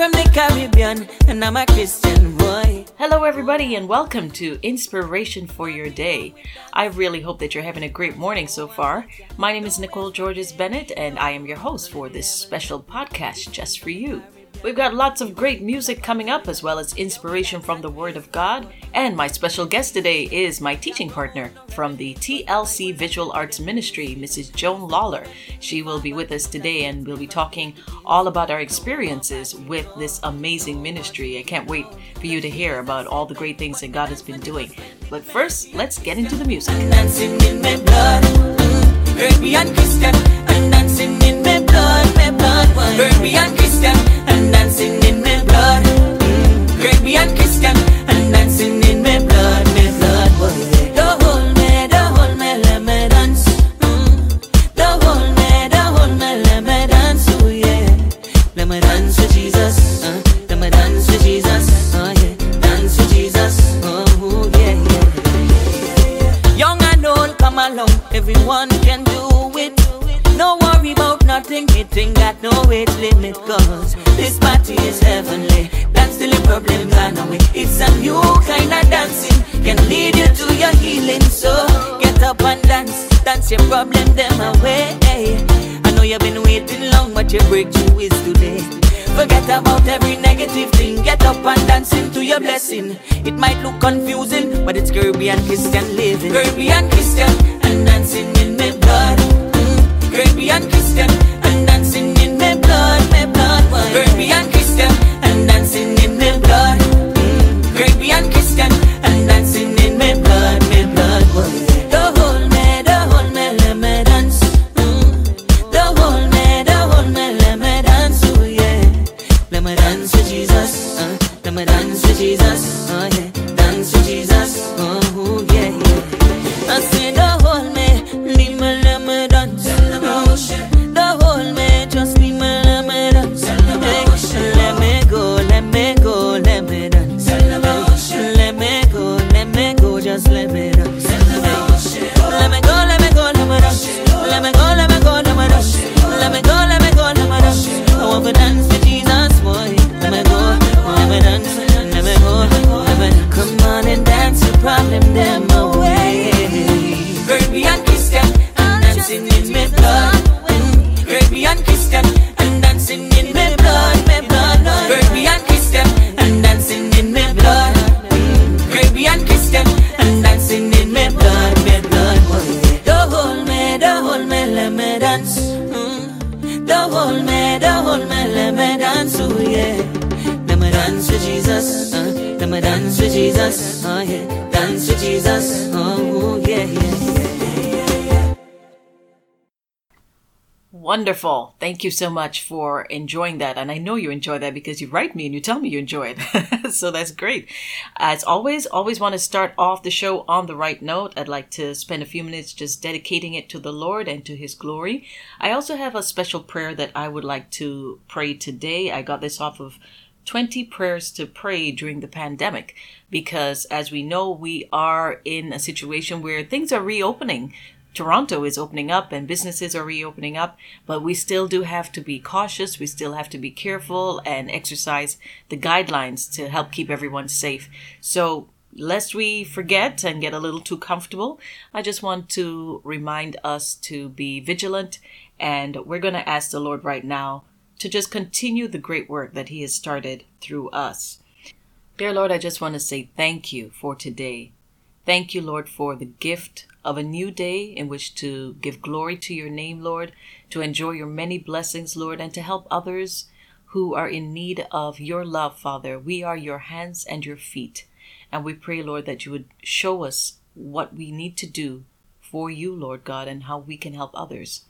from the Caribbean, and I'm a Christian boy. Hello, everybody, and welcome to Inspiration for Your Day. I really hope that you're having a great morning so far. My name is Nicole Georges Bennett, and I am your host for this special podcast just for you. We've got lots of great music coming up, as well as inspiration from the Word of God. And my special guest today is my teaching partner from the TLC Visual Arts Ministry, Mrs. Joan Lawler. She will be with us today and we'll be talking all about our experiences with this amazing ministry. I can't wait for you to hear about all the great things that God has been doing. But first, let's get into the music. Dancing in my blood, my blood. Caribbean Christian, and dancing in my blood, mm, Caribbean Christian, and dancing in my blood. Ain't got no age limit, cause this party is heavenly. That's the problem gone away. It's a new kind of dancing, can lead you to your healing. So get up and dance, dance your problem them away. I know you've been waiting long, but your breakthrough is today. Forget about every negative thing. Get up and dance into your blessing. It might look confusing, but it's Caribbean Christian living. Caribbean Christian and dancing in my blood. Mm, Caribbean Christian my blood. Caribbean Wonderful. Thank you so much for enjoying that. And I know you enjoy that because you write me and you tell me you enjoy it. so that's great. Uh, as always, always want to start off the show on the right note. I'd like to spend a few minutes just dedicating it to the Lord and to His glory. I also have a special prayer that I would like to pray today. I got this off of 20 prayers to pray during the pandemic because as we know, we are in a situation where things are reopening. Toronto is opening up and businesses are reopening up, but we still do have to be cautious. We still have to be careful and exercise the guidelines to help keep everyone safe. So, lest we forget and get a little too comfortable, I just want to remind us to be vigilant and we're going to ask the Lord right now to just continue the great work that He has started through us. Dear Lord, I just want to say thank you for today. Thank you, Lord, for the gift of a new day in which to give glory to your name, Lord, to enjoy your many blessings, Lord, and to help others who are in need of your love, Father. We are your hands and your feet. And we pray, Lord, that you would show us what we need to do for you, Lord God, and how we can help others.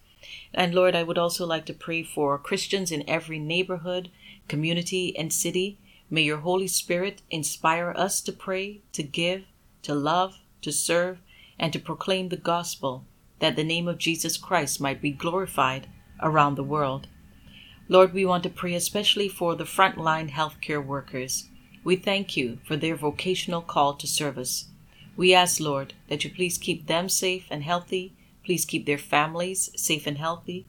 And Lord, I would also like to pray for Christians in every neighborhood, community, and city. May your Holy Spirit inspire us to pray, to give, to love, to serve, and to proclaim the gospel, that the name of Jesus Christ might be glorified around the world. Lord, we want to pray especially for the frontline healthcare workers. We thank you for their vocational call to service. We ask, Lord, that you please keep them safe and healthy. Please keep their families safe and healthy.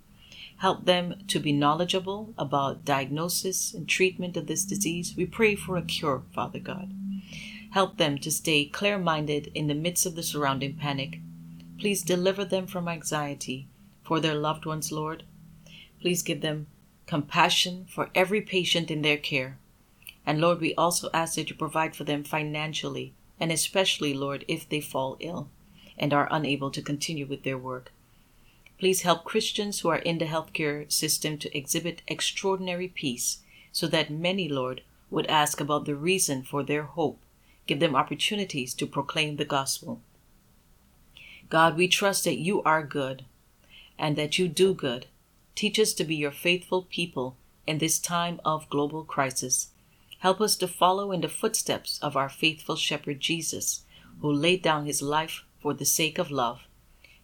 Help them to be knowledgeable about diagnosis and treatment of this disease. We pray for a cure, Father God. Help them to stay clear minded in the midst of the surrounding panic. Please deliver them from anxiety for their loved ones, Lord. Please give them compassion for every patient in their care. And Lord, we also ask that you provide for them financially, and especially, Lord, if they fall ill and are unable to continue with their work. Please help Christians who are in the healthcare system to exhibit extraordinary peace so that many, Lord, would ask about the reason for their hope. Give them opportunities to proclaim the gospel. God, we trust that you are good and that you do good. Teach us to be your faithful people in this time of global crisis. Help us to follow in the footsteps of our faithful shepherd Jesus, who laid down his life for the sake of love.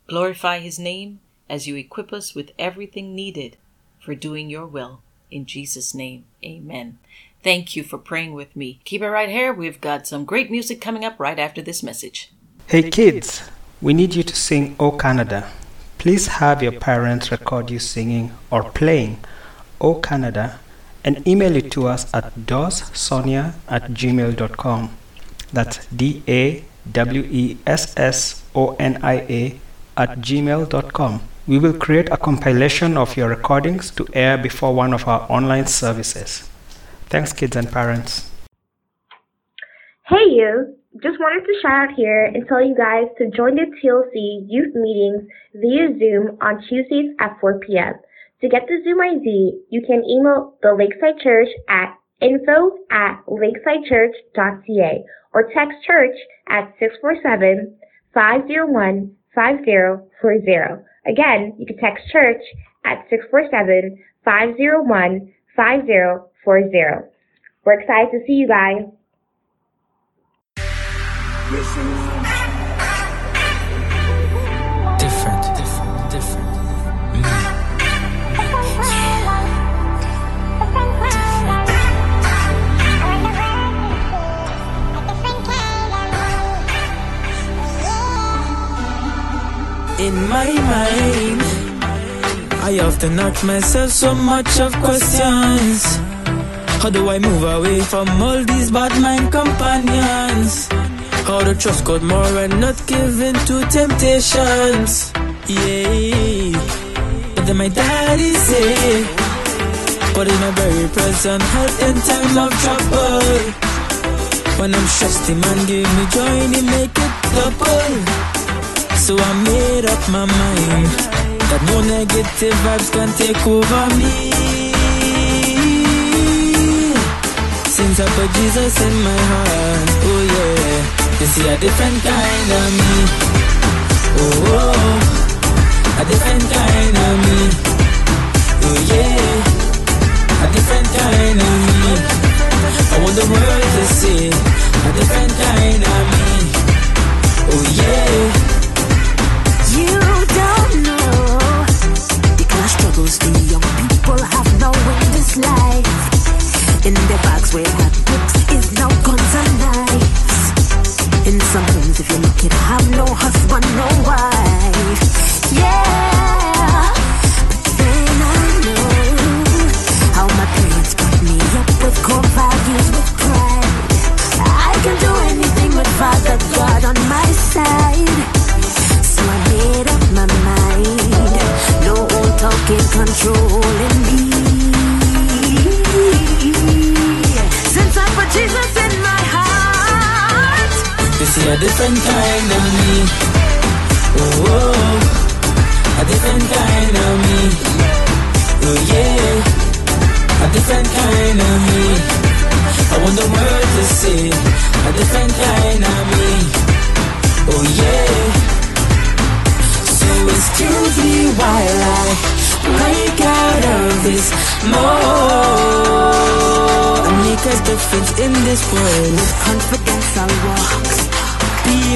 Glorify his name as you equip us with everything needed for doing your will. In Jesus' name, amen. Thank you for praying with me. Keep it right here. We've got some great music coming up right after this message. Hey kids, we need you to sing O Canada. Please have your parents record you singing or playing O Canada and email it to us at dawessonia at gmail.com. That's D A W E S S O N I A at gmail.com. We will create a compilation of your recordings to air before one of our online services. Thanks, kids and parents. Hey, you! Just wanted to shout out here and tell you guys to join the TLC youth meetings via Zoom on Tuesdays at 4 p.m. To get the Zoom ID, you can email the Lakeside Church at info at lakesidechurch.ca or text church at 647 501 5040. Again, you can text church at 647 501 5040. We're excited to see you guys. Different, different, different. In my mind, I often ask myself so much of questions. How do I move away from all these bad mind companions? How to trust God more and not give in to temptations. Yeah. But then my daddy say, God is my very present help in time of trouble. When I'm stressed, Him and give me joy, and He make it double. So I made up my mind that no negative vibes can take over me. Since I put Jesus in my heart, oh yeah, you see a different kind of me. Oh, oh, oh. a different kind of me.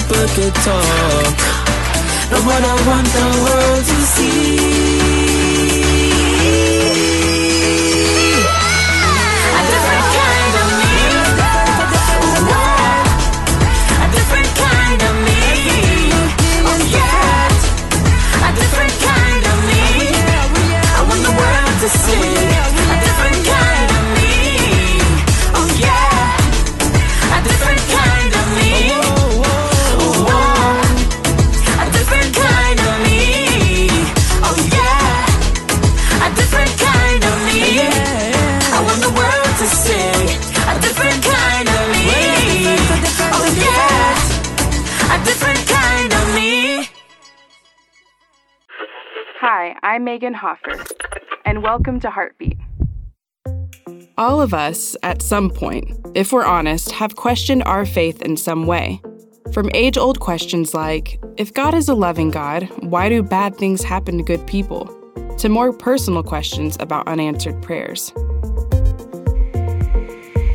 People could talk, but what I want the world to see. I'm Megan Hoffer, and welcome to Heartbeat. All of us, at some point, if we're honest, have questioned our faith in some way. From age old questions like, if God is a loving God, why do bad things happen to good people? To more personal questions about unanswered prayers.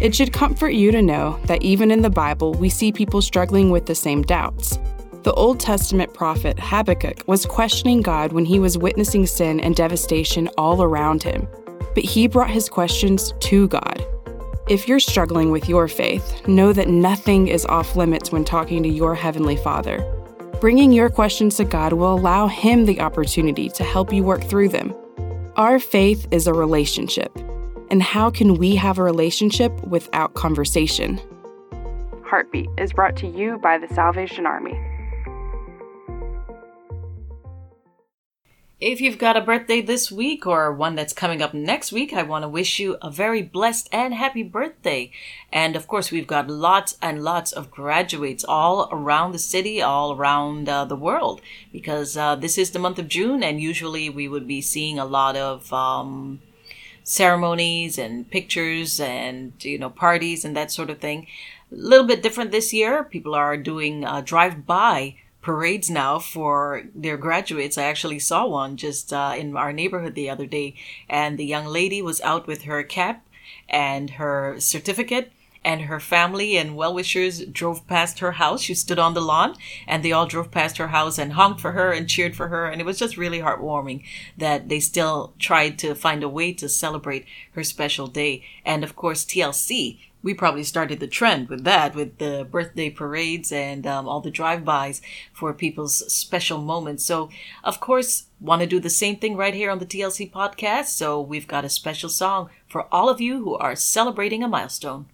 It should comfort you to know that even in the Bible, we see people struggling with the same doubts. The Old Testament prophet Habakkuk was questioning God when he was witnessing sin and devastation all around him, but he brought his questions to God. If you're struggling with your faith, know that nothing is off limits when talking to your Heavenly Father. Bringing your questions to God will allow Him the opportunity to help you work through them. Our faith is a relationship. And how can we have a relationship without conversation? Heartbeat is brought to you by the Salvation Army. If you've got a birthday this week or one that's coming up next week, I want to wish you a very blessed and happy birthday. And of course, we've got lots and lots of graduates all around the city, all around uh, the world, because uh, this is the month of June, and usually we would be seeing a lot of um, ceremonies and pictures and you know parties and that sort of thing. A little bit different this year. People are doing uh, drive-by parades now for their graduates. I actually saw one just uh, in our neighborhood the other day, and the young lady was out with her cap and her certificate. And her family and well wishers drove past her house. She stood on the lawn and they all drove past her house and honked for her and cheered for her. And it was just really heartwarming that they still tried to find a way to celebrate her special day. And of course, TLC we probably started the trend with that, with the birthday parades and um, all the drive-bys for people's special moments. So, of course, want to do the same thing right here on the TLC podcast. So, we've got a special song for all of you who are celebrating a milestone.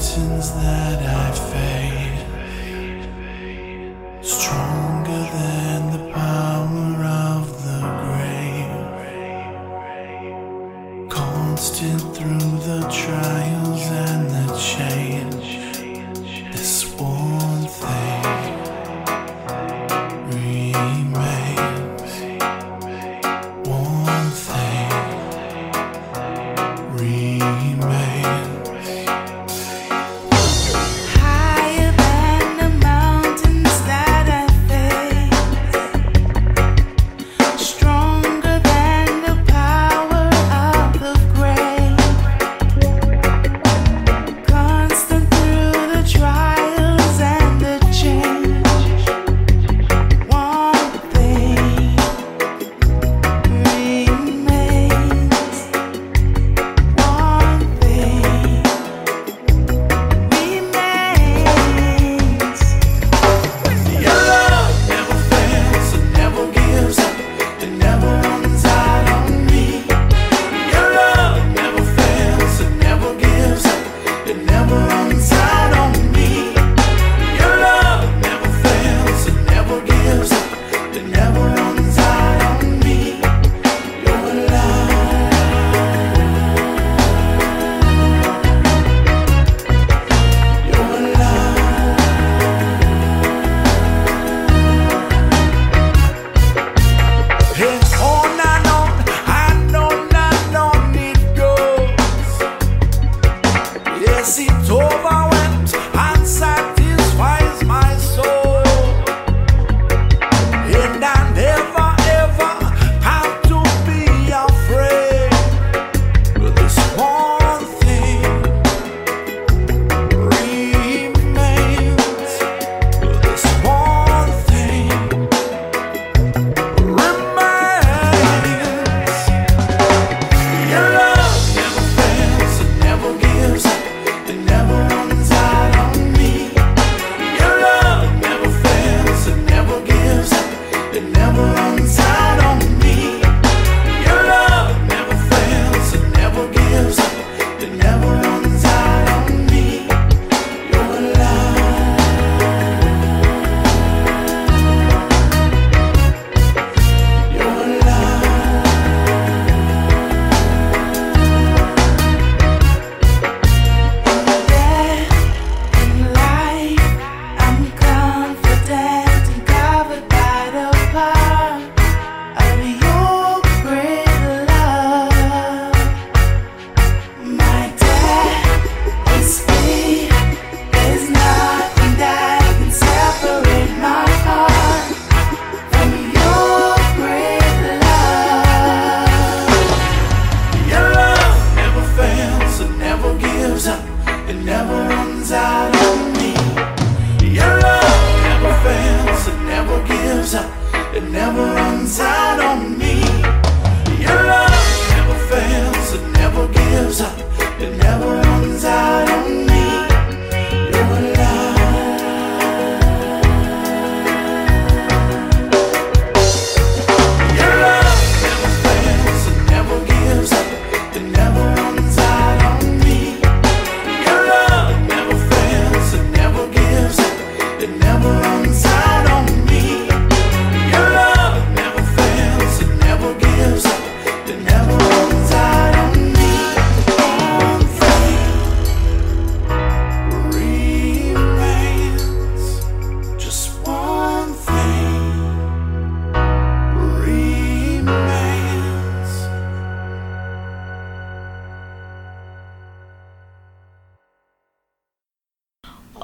mountains that I face.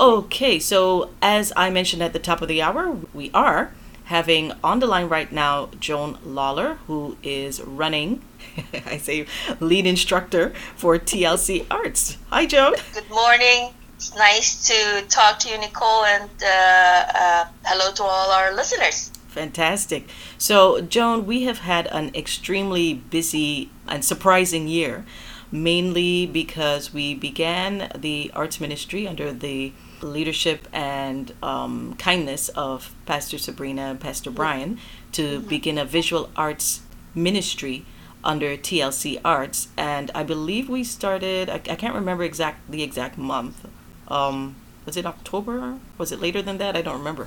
Okay, so as I mentioned at the top of the hour, we are having on the line right now Joan Lawler, who is running, I say, lead instructor for TLC Arts. Hi, Joan. Good morning. It's nice to talk to you, Nicole, and uh, uh, hello to all our listeners. Fantastic. So, Joan, we have had an extremely busy and surprising year, mainly because we began the arts ministry under the leadership and um, kindness of Pastor Sabrina and Pastor Brian to begin a visual arts ministry under TLC Arts. And I believe we started, I, I can't remember exact the exact month. Um, was it October? Was it later than that? I don't remember.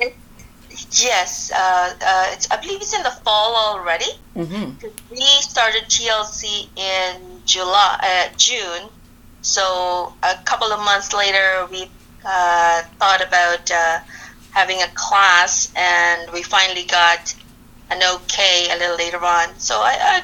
Yes, uh, uh, it's, I believe it's in the fall already. Mm-hmm. We started TLC in July, uh, June. So a couple of months later, we uh, thought about uh, having a class, and we finally got an okay a little later on. So I, I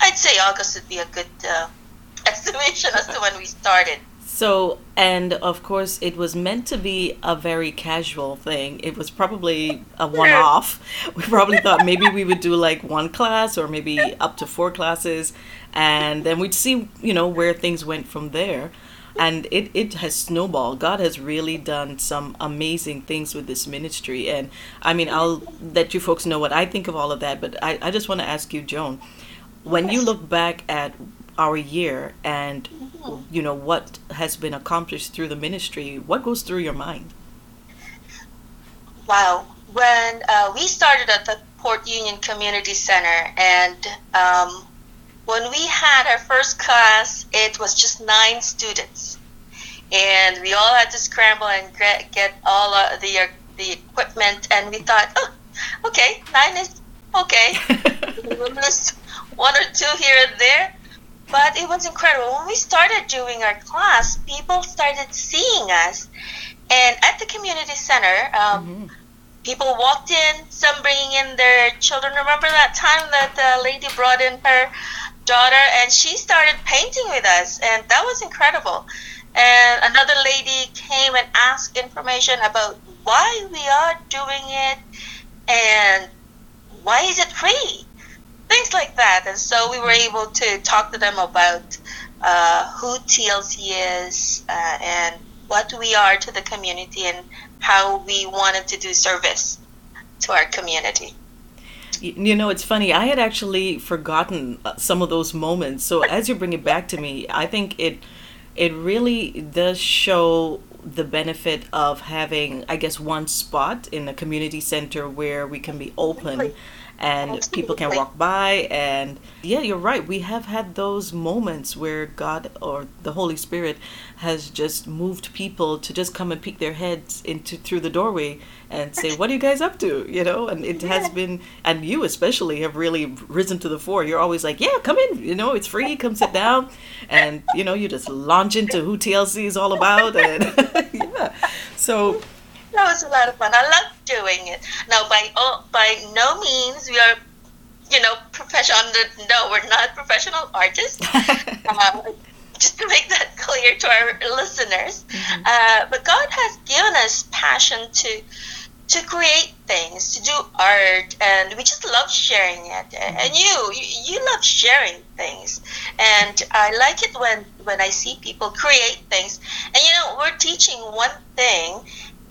I'd say August would be a good uh, estimation as to when we started. So, and of course, it was meant to be a very casual thing. It was probably a one off. We probably thought maybe we would do like one class or maybe up to four classes, and then we'd see, you know, where things went from there. And it, it has snowballed. God has really done some amazing things with this ministry. And I mean, I'll let you folks know what I think of all of that, but I, I just want to ask you, Joan, when you look back at our year and you know what has been accomplished through the ministry what goes through your mind Wow. When uh, we started at the Port Union Community Center, and um, when we had our first class, it was just nine students, and we all had to scramble and get, get all uh, the uh, the equipment, and we thought, oh, okay, nine is okay. we'll lose one or two here and there. But it was incredible. When we started doing our class, people started seeing us. And at the community center, um, people walked in, some bringing in their children. Remember that time that the lady brought in her daughter and she started painting with us, and that was incredible. And another lady came and asked information about why we are doing it and why is it free? Things like that. And so we were able to talk to them about uh, who TLC is uh, and what we are to the community and how we wanted to do service to our community. You know it's funny i had actually forgotten uh, some of those moments. So as you bring it back to me i think it it really does show the benefit of having i guess one spot in a community center where we can be open and people can walk by. And yeah you're right. We have had those moments where god or the holy spirit has just moved people to just come and peek their heads into through the doorway and say what are you guys up to? You know and it has been and you especially have really risen to the fore. You're always like yeah come in. You know it's free. Come sit down. And you know you just launch into who tlc is all about and yeah. So That was a lot of fun. I love doing it. Now, by all, by no means we are, you know, professional. No, we're not professional artists. uh, just to make that clear to our listeners. Uh, but God has given us passion to to create things, to do art, and we just love sharing it. And you, you, you love sharing things, and I like it when when I see people create things. And you know, we're teaching one thing,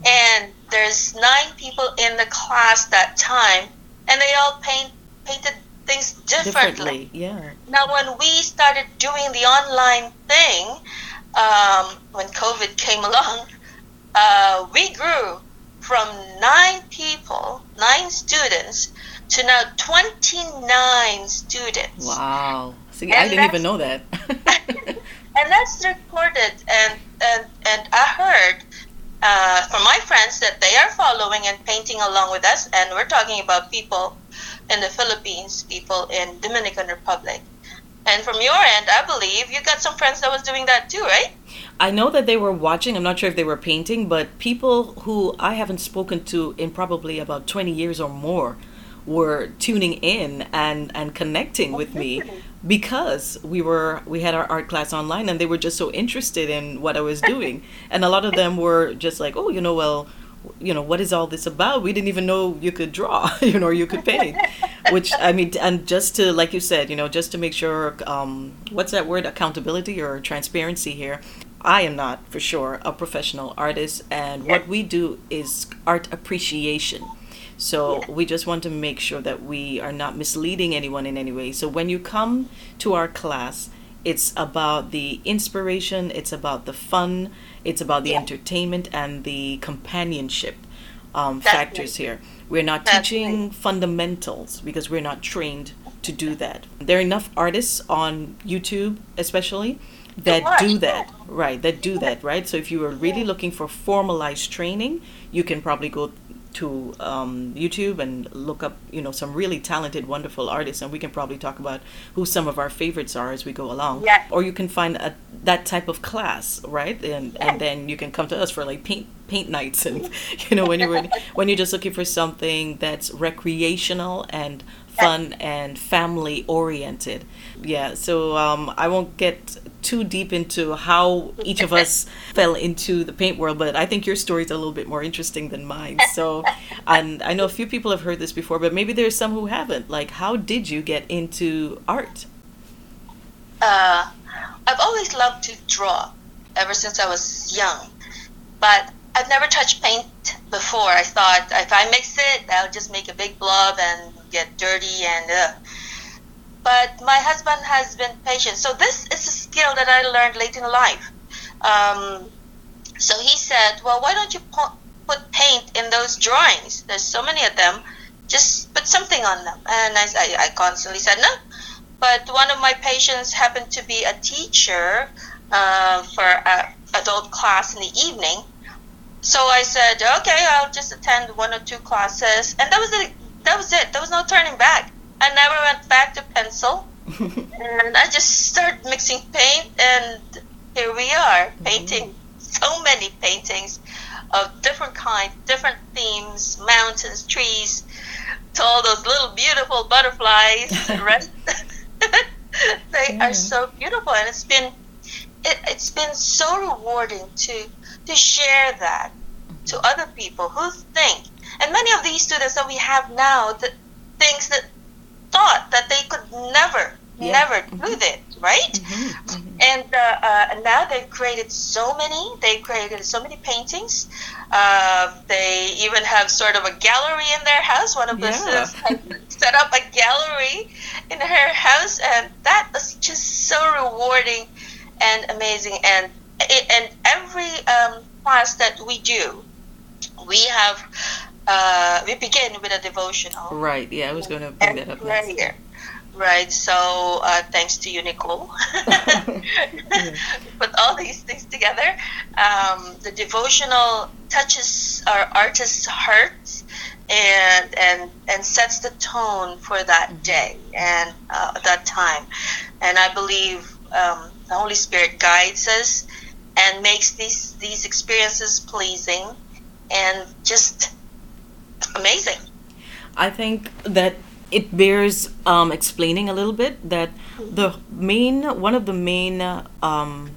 and there's nine people in the class that time, and they all paint painted things di- differently. Yeah. Now, when we started doing the online thing, um, when COVID came along, uh, we grew from nine people, nine students, to now 29 students. Wow. See, And I didn't even know that. and that's recorded and and and i heard uh, from my friends that they are following and painting along with us and we're talking about people in the philippines people in dominican republic. And from your end i believe you got some friends that was doing that too right? I know that they were watching. I'm not sure if they were painting, but people who I haven't spoken to in probably about 20 years or more were tuning in and and connecting with me because we were we had our art class online and they were just so interested in what I was doing. And a lot of them were just like, "Oh, you know, well, you know, what is all this about? We didn't even know you could draw, you know, or you could paint." Which I mean, and just to like you said, you know, just to make sure um what's that word accountability or transparency here. I am not for sure a professional artist, and what we do is art appreciation. So we just want to make sure that we are not misleading anyone in any way. So when you come to our class, it's about the inspiration, it's about the fun, it's about the entertainment and the companionship um, factors here. We're not That's teaching fundamentals because we're not trained to do that. There are enough artists on YouTube, especially, that do yeah. that right that do that right so if you are really looking for formalized training you can probably go to um, youtube and look up you know some really talented wonderful artists and we can probably talk about who some of our favorites are as we go along. Yes. or you can find a, that type of class right? And and then you can come to us for like paint paint nights and you know when you're when you're just looking for something that's recreational and fun and family oriented. Yeah so um, i won't get too deep into how each of us fell into the paint world but i think your story's a little bit more interesting than mine. So and i know a few people have heard this before but maybe there's some who haven't. Like how did you get into art? Uh, I've always loved to draw ever since I was young, but I've never touched paint before. I thought if I mix it, I'll just make a big blob and get dirty and. Uh. But my husband has been patient, so this is a skill that I learned late in life. Um, so he said, "Well, why don't you put, paint in those drawings? There's so many of them. Just put something on them." And I, I, I constantly said no but one of my patients happened to be a teacher uh, for a adult class in the evening. So I said, okay, I'll just attend one or two classes, and that was it. That was it. There was no turning back. I never went back to pencil, and I just started mixing paint, and here we are, mm-hmm. painting so many paintings of different kinds, different themes, mountains, trees, to all those little beautiful butterflies, right? they are so beautiful, and it's been it, it's been so rewarding to to share that to other people who think, and many of these students that we have now, that things that thought that they could never, Yeah. never do this, right? And uh, uh, now they've created so many. They've created so many paintings. Uh, they even have sort of a gallery in their house. One of the Yeah. students has set up a gallery in her house, and that was just so rewarding and amazing. And and every um, class that we do, we have uh, we begin with a devotional right yeah i was going to bring that up next. prayer. Right. So uh, thanks to you, Nicole. Put all these things together. Um, the devotional touches our artist's hearts and and and sets the tone for that day and uh, that time. And I believe um, the Holy Spirit guides us and makes these these experiences pleasing and just amazing. I think that it bears um, explaining a little bit that the main one of the main um,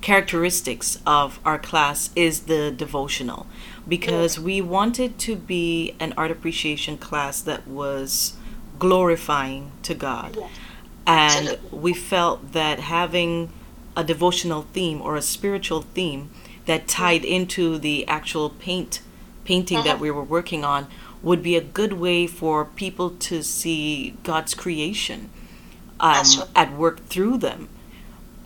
characteristics of our class is the devotional. Because we wanted to be an art appreciation class that was glorifying to God. And we felt that having a devotional theme or a spiritual theme that tied into the actual paint painting that we were working on would be a good way for people to see God's creation um, right. at work through them.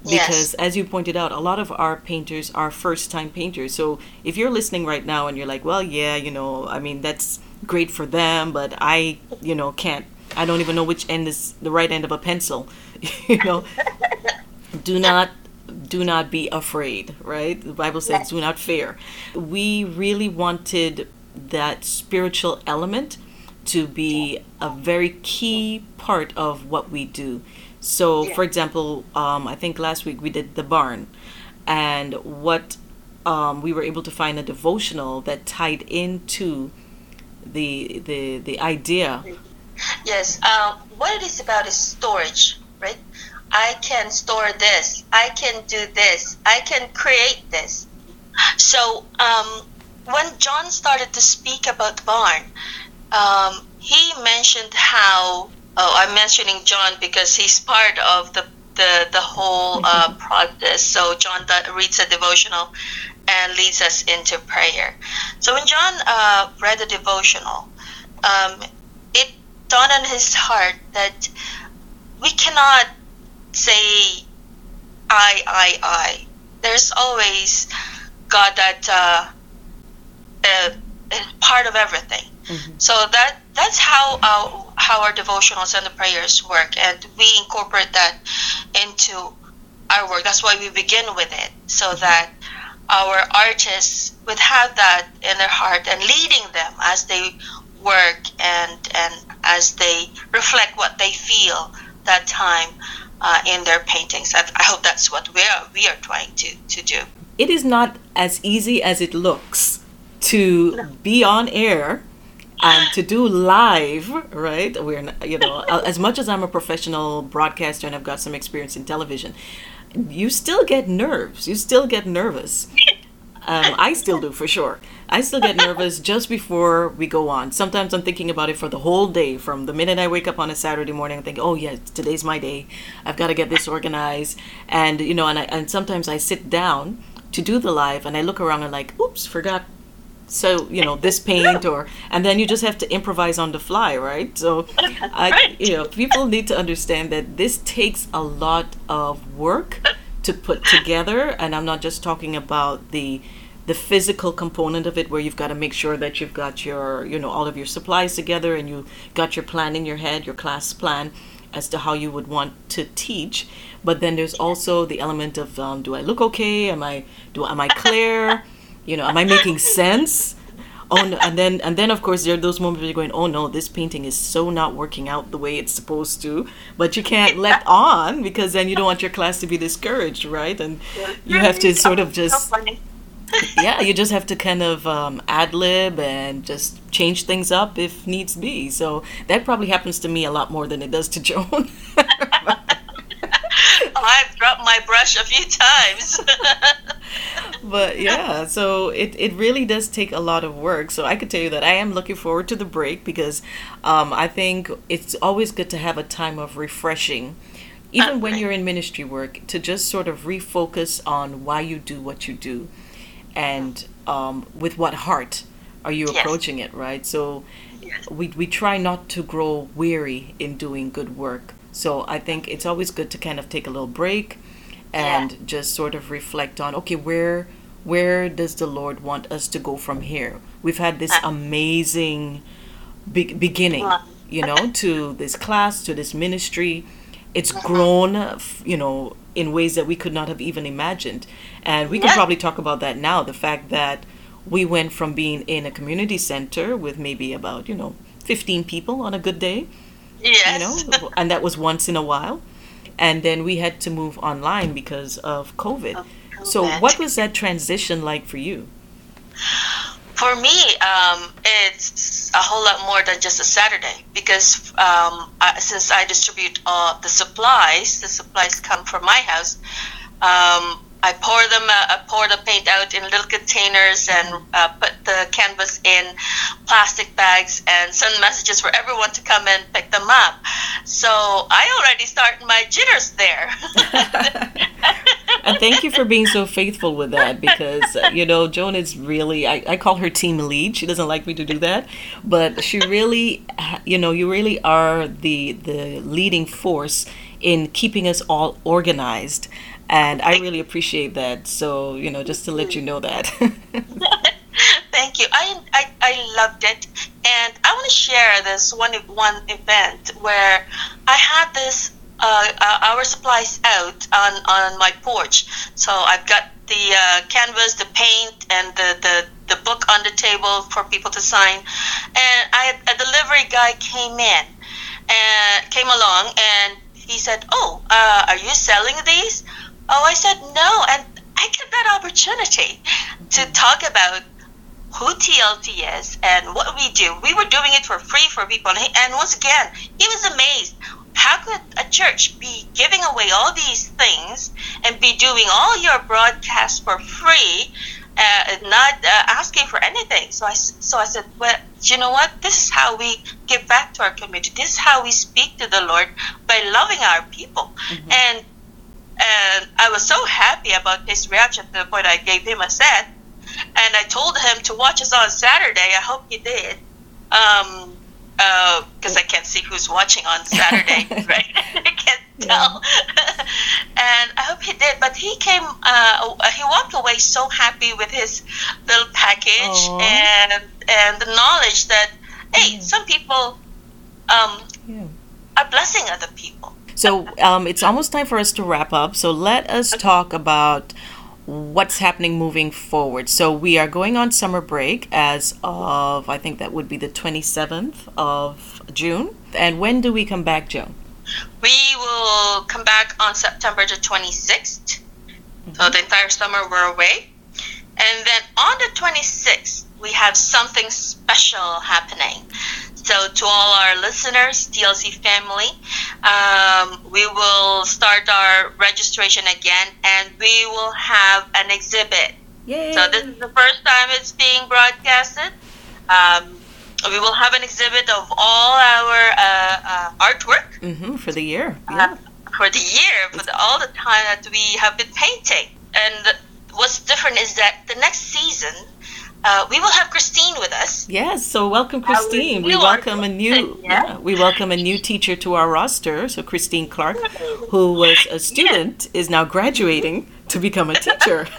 Yes. Because, as you pointed out, a lot of our painters are first time painters. So, if you're listening right now and you're like, well, yeah, you know, I mean, that's great for them, but I, you know, can't, I don't even know which end is the right end of a pencil, you know, do not do not be afraid right? The bible says do not fear. We really wanted that spiritual element to be a very key part of what we do. So for example um, i think last week we did the barn. And what um, we were able to find a devotional that tied into the the the idea. Yes. Um, what it is about is storage, right? I can store this. I can do this. I can create this. So um, when John started to speak about the barn, um, he mentioned how. Oh, I'm mentioning John because he's part of the the the whole uh, process. So John reads a devotional and leads us into prayer. So when John uh, read the devotional, um, it dawned on his heart that we cannot say I, I, I. There's always God that uh, uh, is part of everything. So that that's how our how our devotionals and the prayers work, and we incorporate that into our work. That's why we begin with it, so that our artists would have that in their heart and leading them as they work and and as they reflect what they feel that time uh, in their paintings. I, I hope that's what we are we are trying to to do. it is not as easy as it looks to be on air and to do live right? We're not, you know as much as i'm a professional broadcaster and i've got some experience in television you still get nerves. You still get nervous. Um, i still do for sure i still get nervous just before we go on. Sometimes i'm thinking about it for the whole day from the minute i wake up on a saturday morning i think oh yeah today's my day. I've got to get this organized. And you know and, I, and sometimes i sit down to do the live and i look around and like oops forgot. So you know this paint or and then you just have to improvise on the fly right? So i you know people need to understand that this takes a lot of work to put together. And i'm not just talking about the the physical component of it where you've got to make sure that you've got your you know all of your supplies together and you got your plan in your head your class plan as to how you would want to teach. But then there's also the element of um, do i look okay? Am i do am i clear? You know am i making sense? Oh no, and then and then of course there are those moments where you're going oh no this painting is so not working out the way it's supposed to but you can't let on because then you don't want your class to be discouraged right? And you have to sort of just yeah you just have to kind of um, ad lib and just change things up if needs be so that probably happens to me a lot more than it does to joan I've dropped my brush a few times. but yeah, so it, it really does take a lot of work. So I could tell you that I am looking forward to the break because um, I think it's always good to have a time of refreshing, even when you're in ministry work, to just sort of refocus on why you do what you do and um, with what heart are you Yes. approaching it, right? So we, we try not to grow weary in doing good work. So I think it's always good to kind of take a little break and just sort of reflect on okay where where does the lord want us to go from here we've had this amazing be- beginning you know to this class to this ministry it's grown you know in ways that we could not have even imagined and we can Yeah. probably talk about that now the fact that we went from being in a community center with maybe about you know 15 people on a good day yes. you know and that was once in a while and then we had to move online because of covid so COVID. what was that transition like for you For me, um, it's a whole lot more than just a Saturday because um, I, since I distribute uh, the supplies, the supplies come from my house. Um, I pour them, uh, I pour the paint out in little containers and uh, put the canvas in plastic bags and send messages for everyone to come and pick them up. So I already start my jitters there. and thank you for being so faithful with that because uh, you know joan is really I, I call her team lead. She doesn't like me to do that. But she really you know you really are the the leading force in keeping us all organized. And i really appreciate that. So you know just to let you know that. Thank you. I, I, I loved it. And I want to share this one one event where I had this uh, uh, our supplies out on, on my porch. So I've got the uh, canvas, the paint, and the, the, the book on the table for people to sign. And I a delivery guy came in and came along and he said, "Oh, uh, are you selling these?" Oh, I said no, and I get that opportunity to talk about who TLC is and what we do. We were doing it for free for people. And once again, he was amazed. How could a church be giving away all these things and be doing all your broadcasts for free, uh, and not uh, asking for anything? So I, so I said, well, you know what? This is how we give back to our community. This is how we speak to the Lord by loving our people. And and I was so happy about his reaction to the point I gave him a set and I told him to watch us on Saturday. I hope he did. Um, because I can't see who's watching on Saturday, right? I can't tell. and I hope he did. But he came, uh, he walked away so happy with his little package Aw. and and the knowledge that hey, some people um, Yeah. are blessing other people. So um, it's almost time for us to wrap up. So let us talk about what's happening moving forward. So we are going on summer break as of, I think that would be the 27th of June. And when do we come back, Joan? We will come back on September the 26th. So mm-hmm. the entire summer we're away. And then on the 26th, we have something special happening. So to all our listeners, TLC family, um, we will start our registration again and we will have an exhibit. Yay! So this is the first time it's being broadcasted. Um, we will have an exhibit of all our uh, uh, artwork hmm for the year. uh, Yeah. for the year, for the, all the time that we have been painting. And what's different is that the next season, uh, we will have Christine with us. Yes, so welcome Christine. We welcome a new yeah. yeah, we welcome a new teacher to our roster. So Christine Clark, who was a student, is now graduating to become a teacher.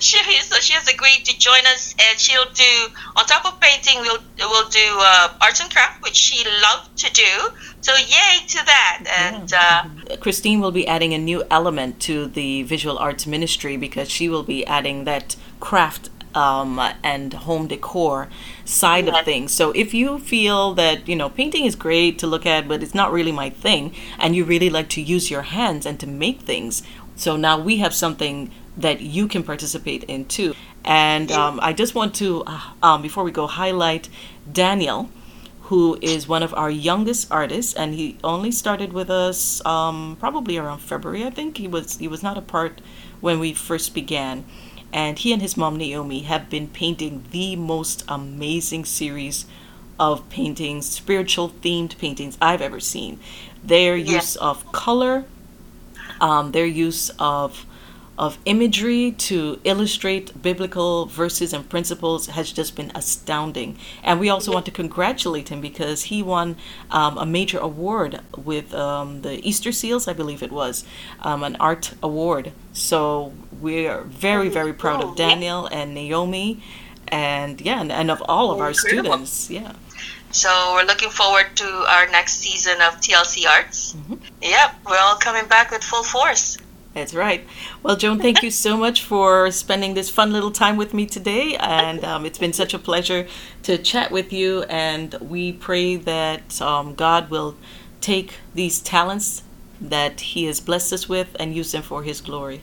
She so she has agreed to join us, and she'll do on top of painting, we'll we'll do uh, arts and craft, which she loved to do. So yay to that! And uh, Christine will be adding a new element to the visual arts ministry because she will be adding that craft um, and home decor side of things. So if you feel that you know painting is great to look at, but it's not really my thing, and you really like to use your hands and to make things, so now we have something that you can participate in too. And um, I just want to, uh, um, before we go, highlight Daniel who is one of our youngest artists, and he only started with us um, probably around February. I think he was he was not a part when we first began, and he and his mom Naomi have been painting the most amazing series of paintings, spiritual themed paintings I've ever seen. Their use of color, um, their use of of imagery to illustrate biblical verses and principles has just been astounding. And we also want to congratulate him because he won um, a major award with um, the Easter Seals, I believe it was, um, an art award. So we're very, very proud of Daniel and Naomi. And yeah, and, and of all of our students. Yeah. so we're looking forward to our next season of TLC Arts. Yep, we're all coming back with full force. That's right. Well, Joan, thank you so much for spending this fun little time with me today. And um, it's been such a pleasure to chat with you. And we pray that um, God will take these talents that He has blessed us with and use them for His glory.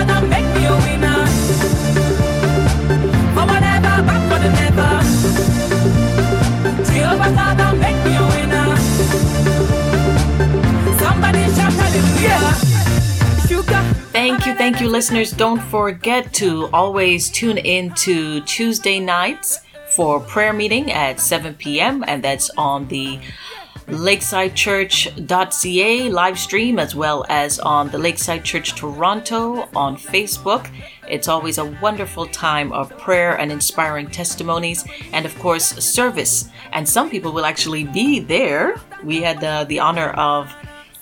you, thank you, listeners. Don't forget to always tune in to Tuesday nights for prayer meeting at 7 p.m. and that's on the lakesidechurch.ca live stream as well as on the Lakeside Church Toronto on Facebook. It's always a wonderful time of prayer and inspiring testimonies and of course service. And some people will actually be there. We had uh, the honor of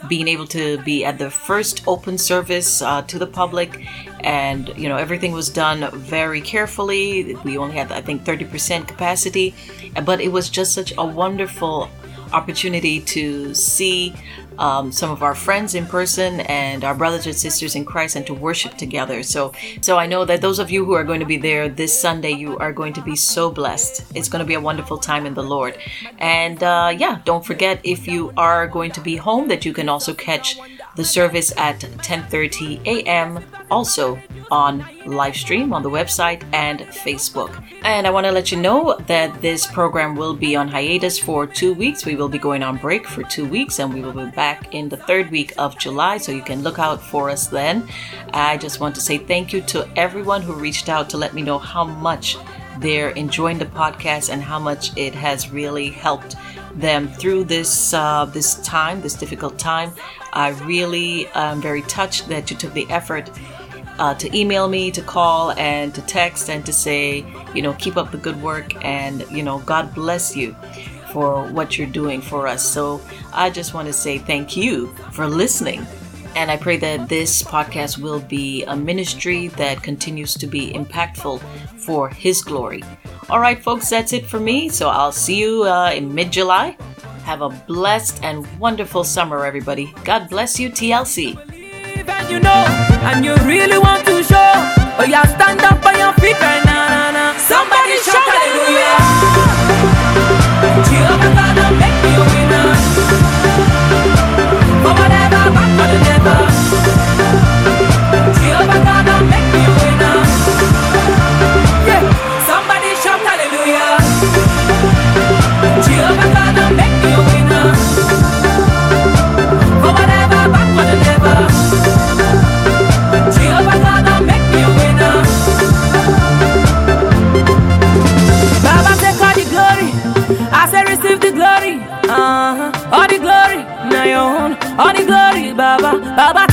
being able to be at the first open service uh, to the public. And you know everything was done very carefully. We only had i think 30% capacity. But it was just such a wonderful opportunity to see um, some of our friends in person and our brothers and sisters in Christ and to worship together. So, so I know that those of you who are going to be there this Sunday, you are going to be so blessed. It's going to be a wonderful time in the Lord. And uh, yeah, don't forget if you are going to be home that you can also catch the service at 10:30 a.m. also on live stream on the website and Facebook. And I want to let you know that this program will be on hiatus for 2 weeks. We will be going on break for 2 weeks and we will be back in the 3rd week of July so you can look out for us then. I just want to say thank you to everyone who reached out to let me know how much they're enjoying the podcast and how much it has really helped them through this uh, this time, this difficult time. I really am very touched that you took the effort uh, to email me, to call, and to text, and to say, you know, keep up the good work, and you know, God bless you for what you're doing for us. So I just want to say thank you for listening. And I pray that this podcast will be a ministry that continues to be impactful for His glory. All right, folks, that's it for me. So I'll see you uh, in mid July. Have a blessed and wonderful summer, everybody. God bless you, TLC. And you know, and you really want to show, oh, but you stand up on your feet right now. now, now. Somebody shout hallelujah. Receive the glory. Uh-huh. All the glory, now your own. All the glory, Baba. Baba